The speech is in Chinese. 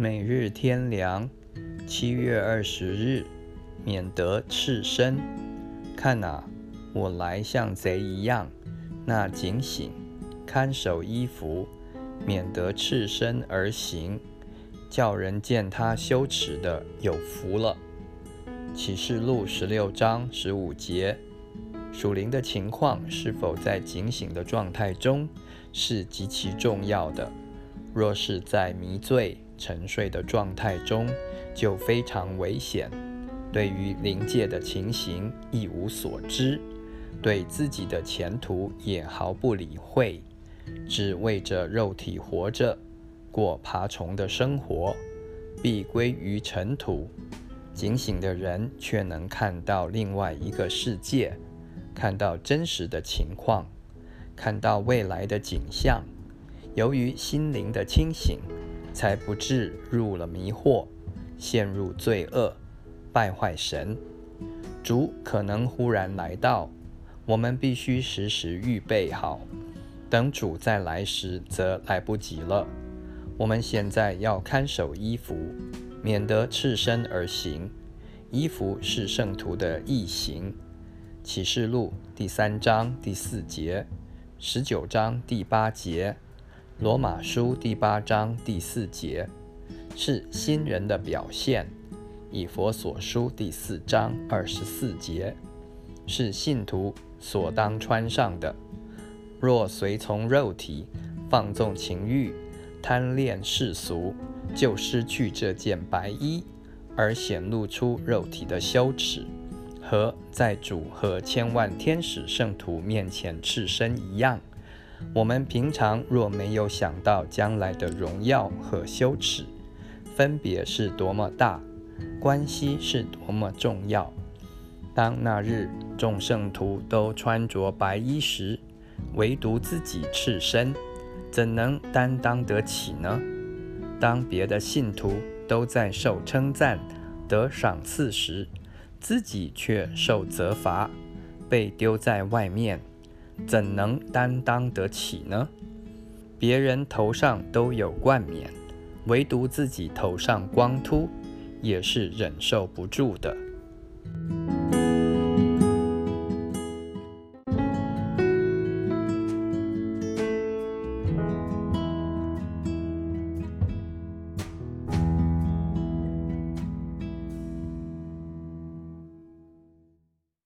每日天凉，七月二十日，免得赤身。看哪，我来像贼一样。那警醒，看守衣服，免得赤身而行，叫人见他羞耻的有福了。启示录十六章十五节，属灵的情况是否在警醒的状态中，是极其重要的。若是在迷醉。沉睡的状态中就非常危险，对于灵界的情形一无所知，对自己的前途也毫不理会，只为着肉体活着，过爬虫的生活，必归于尘土。警醒的人却能看到另外一个世界，看到真实的情况，看到未来的景象。由于心灵的清醒。才不至入了迷惑，陷入罪恶，败坏神。主可能忽然来到，我们必须时时预备好，等主再来时则来不及了。我们现在要看守衣服，免得赤身而行。衣服是圣徒的义行。启示录第三章第四节，十九章第八节。罗马书第八章第四节是新人的表现；以佛所书第四章二十四节是信徒所当穿上的。若随从肉体，放纵情欲，贪恋世俗，就失去这件白衣，而显露出肉体的羞耻，和在主和千万天使圣徒面前赤身一样。我们平常若没有想到将来的荣耀和羞耻，分别是多么大，关系是多么重要。当那日众圣徒都穿着白衣时，唯独自己赤身，怎能担当得起呢？当别的信徒都在受称赞、得赏赐时，自己却受责罚，被丢在外面。怎能担当得起呢？别人头上都有冠冕，唯独自己头上光秃，也是忍受不住的。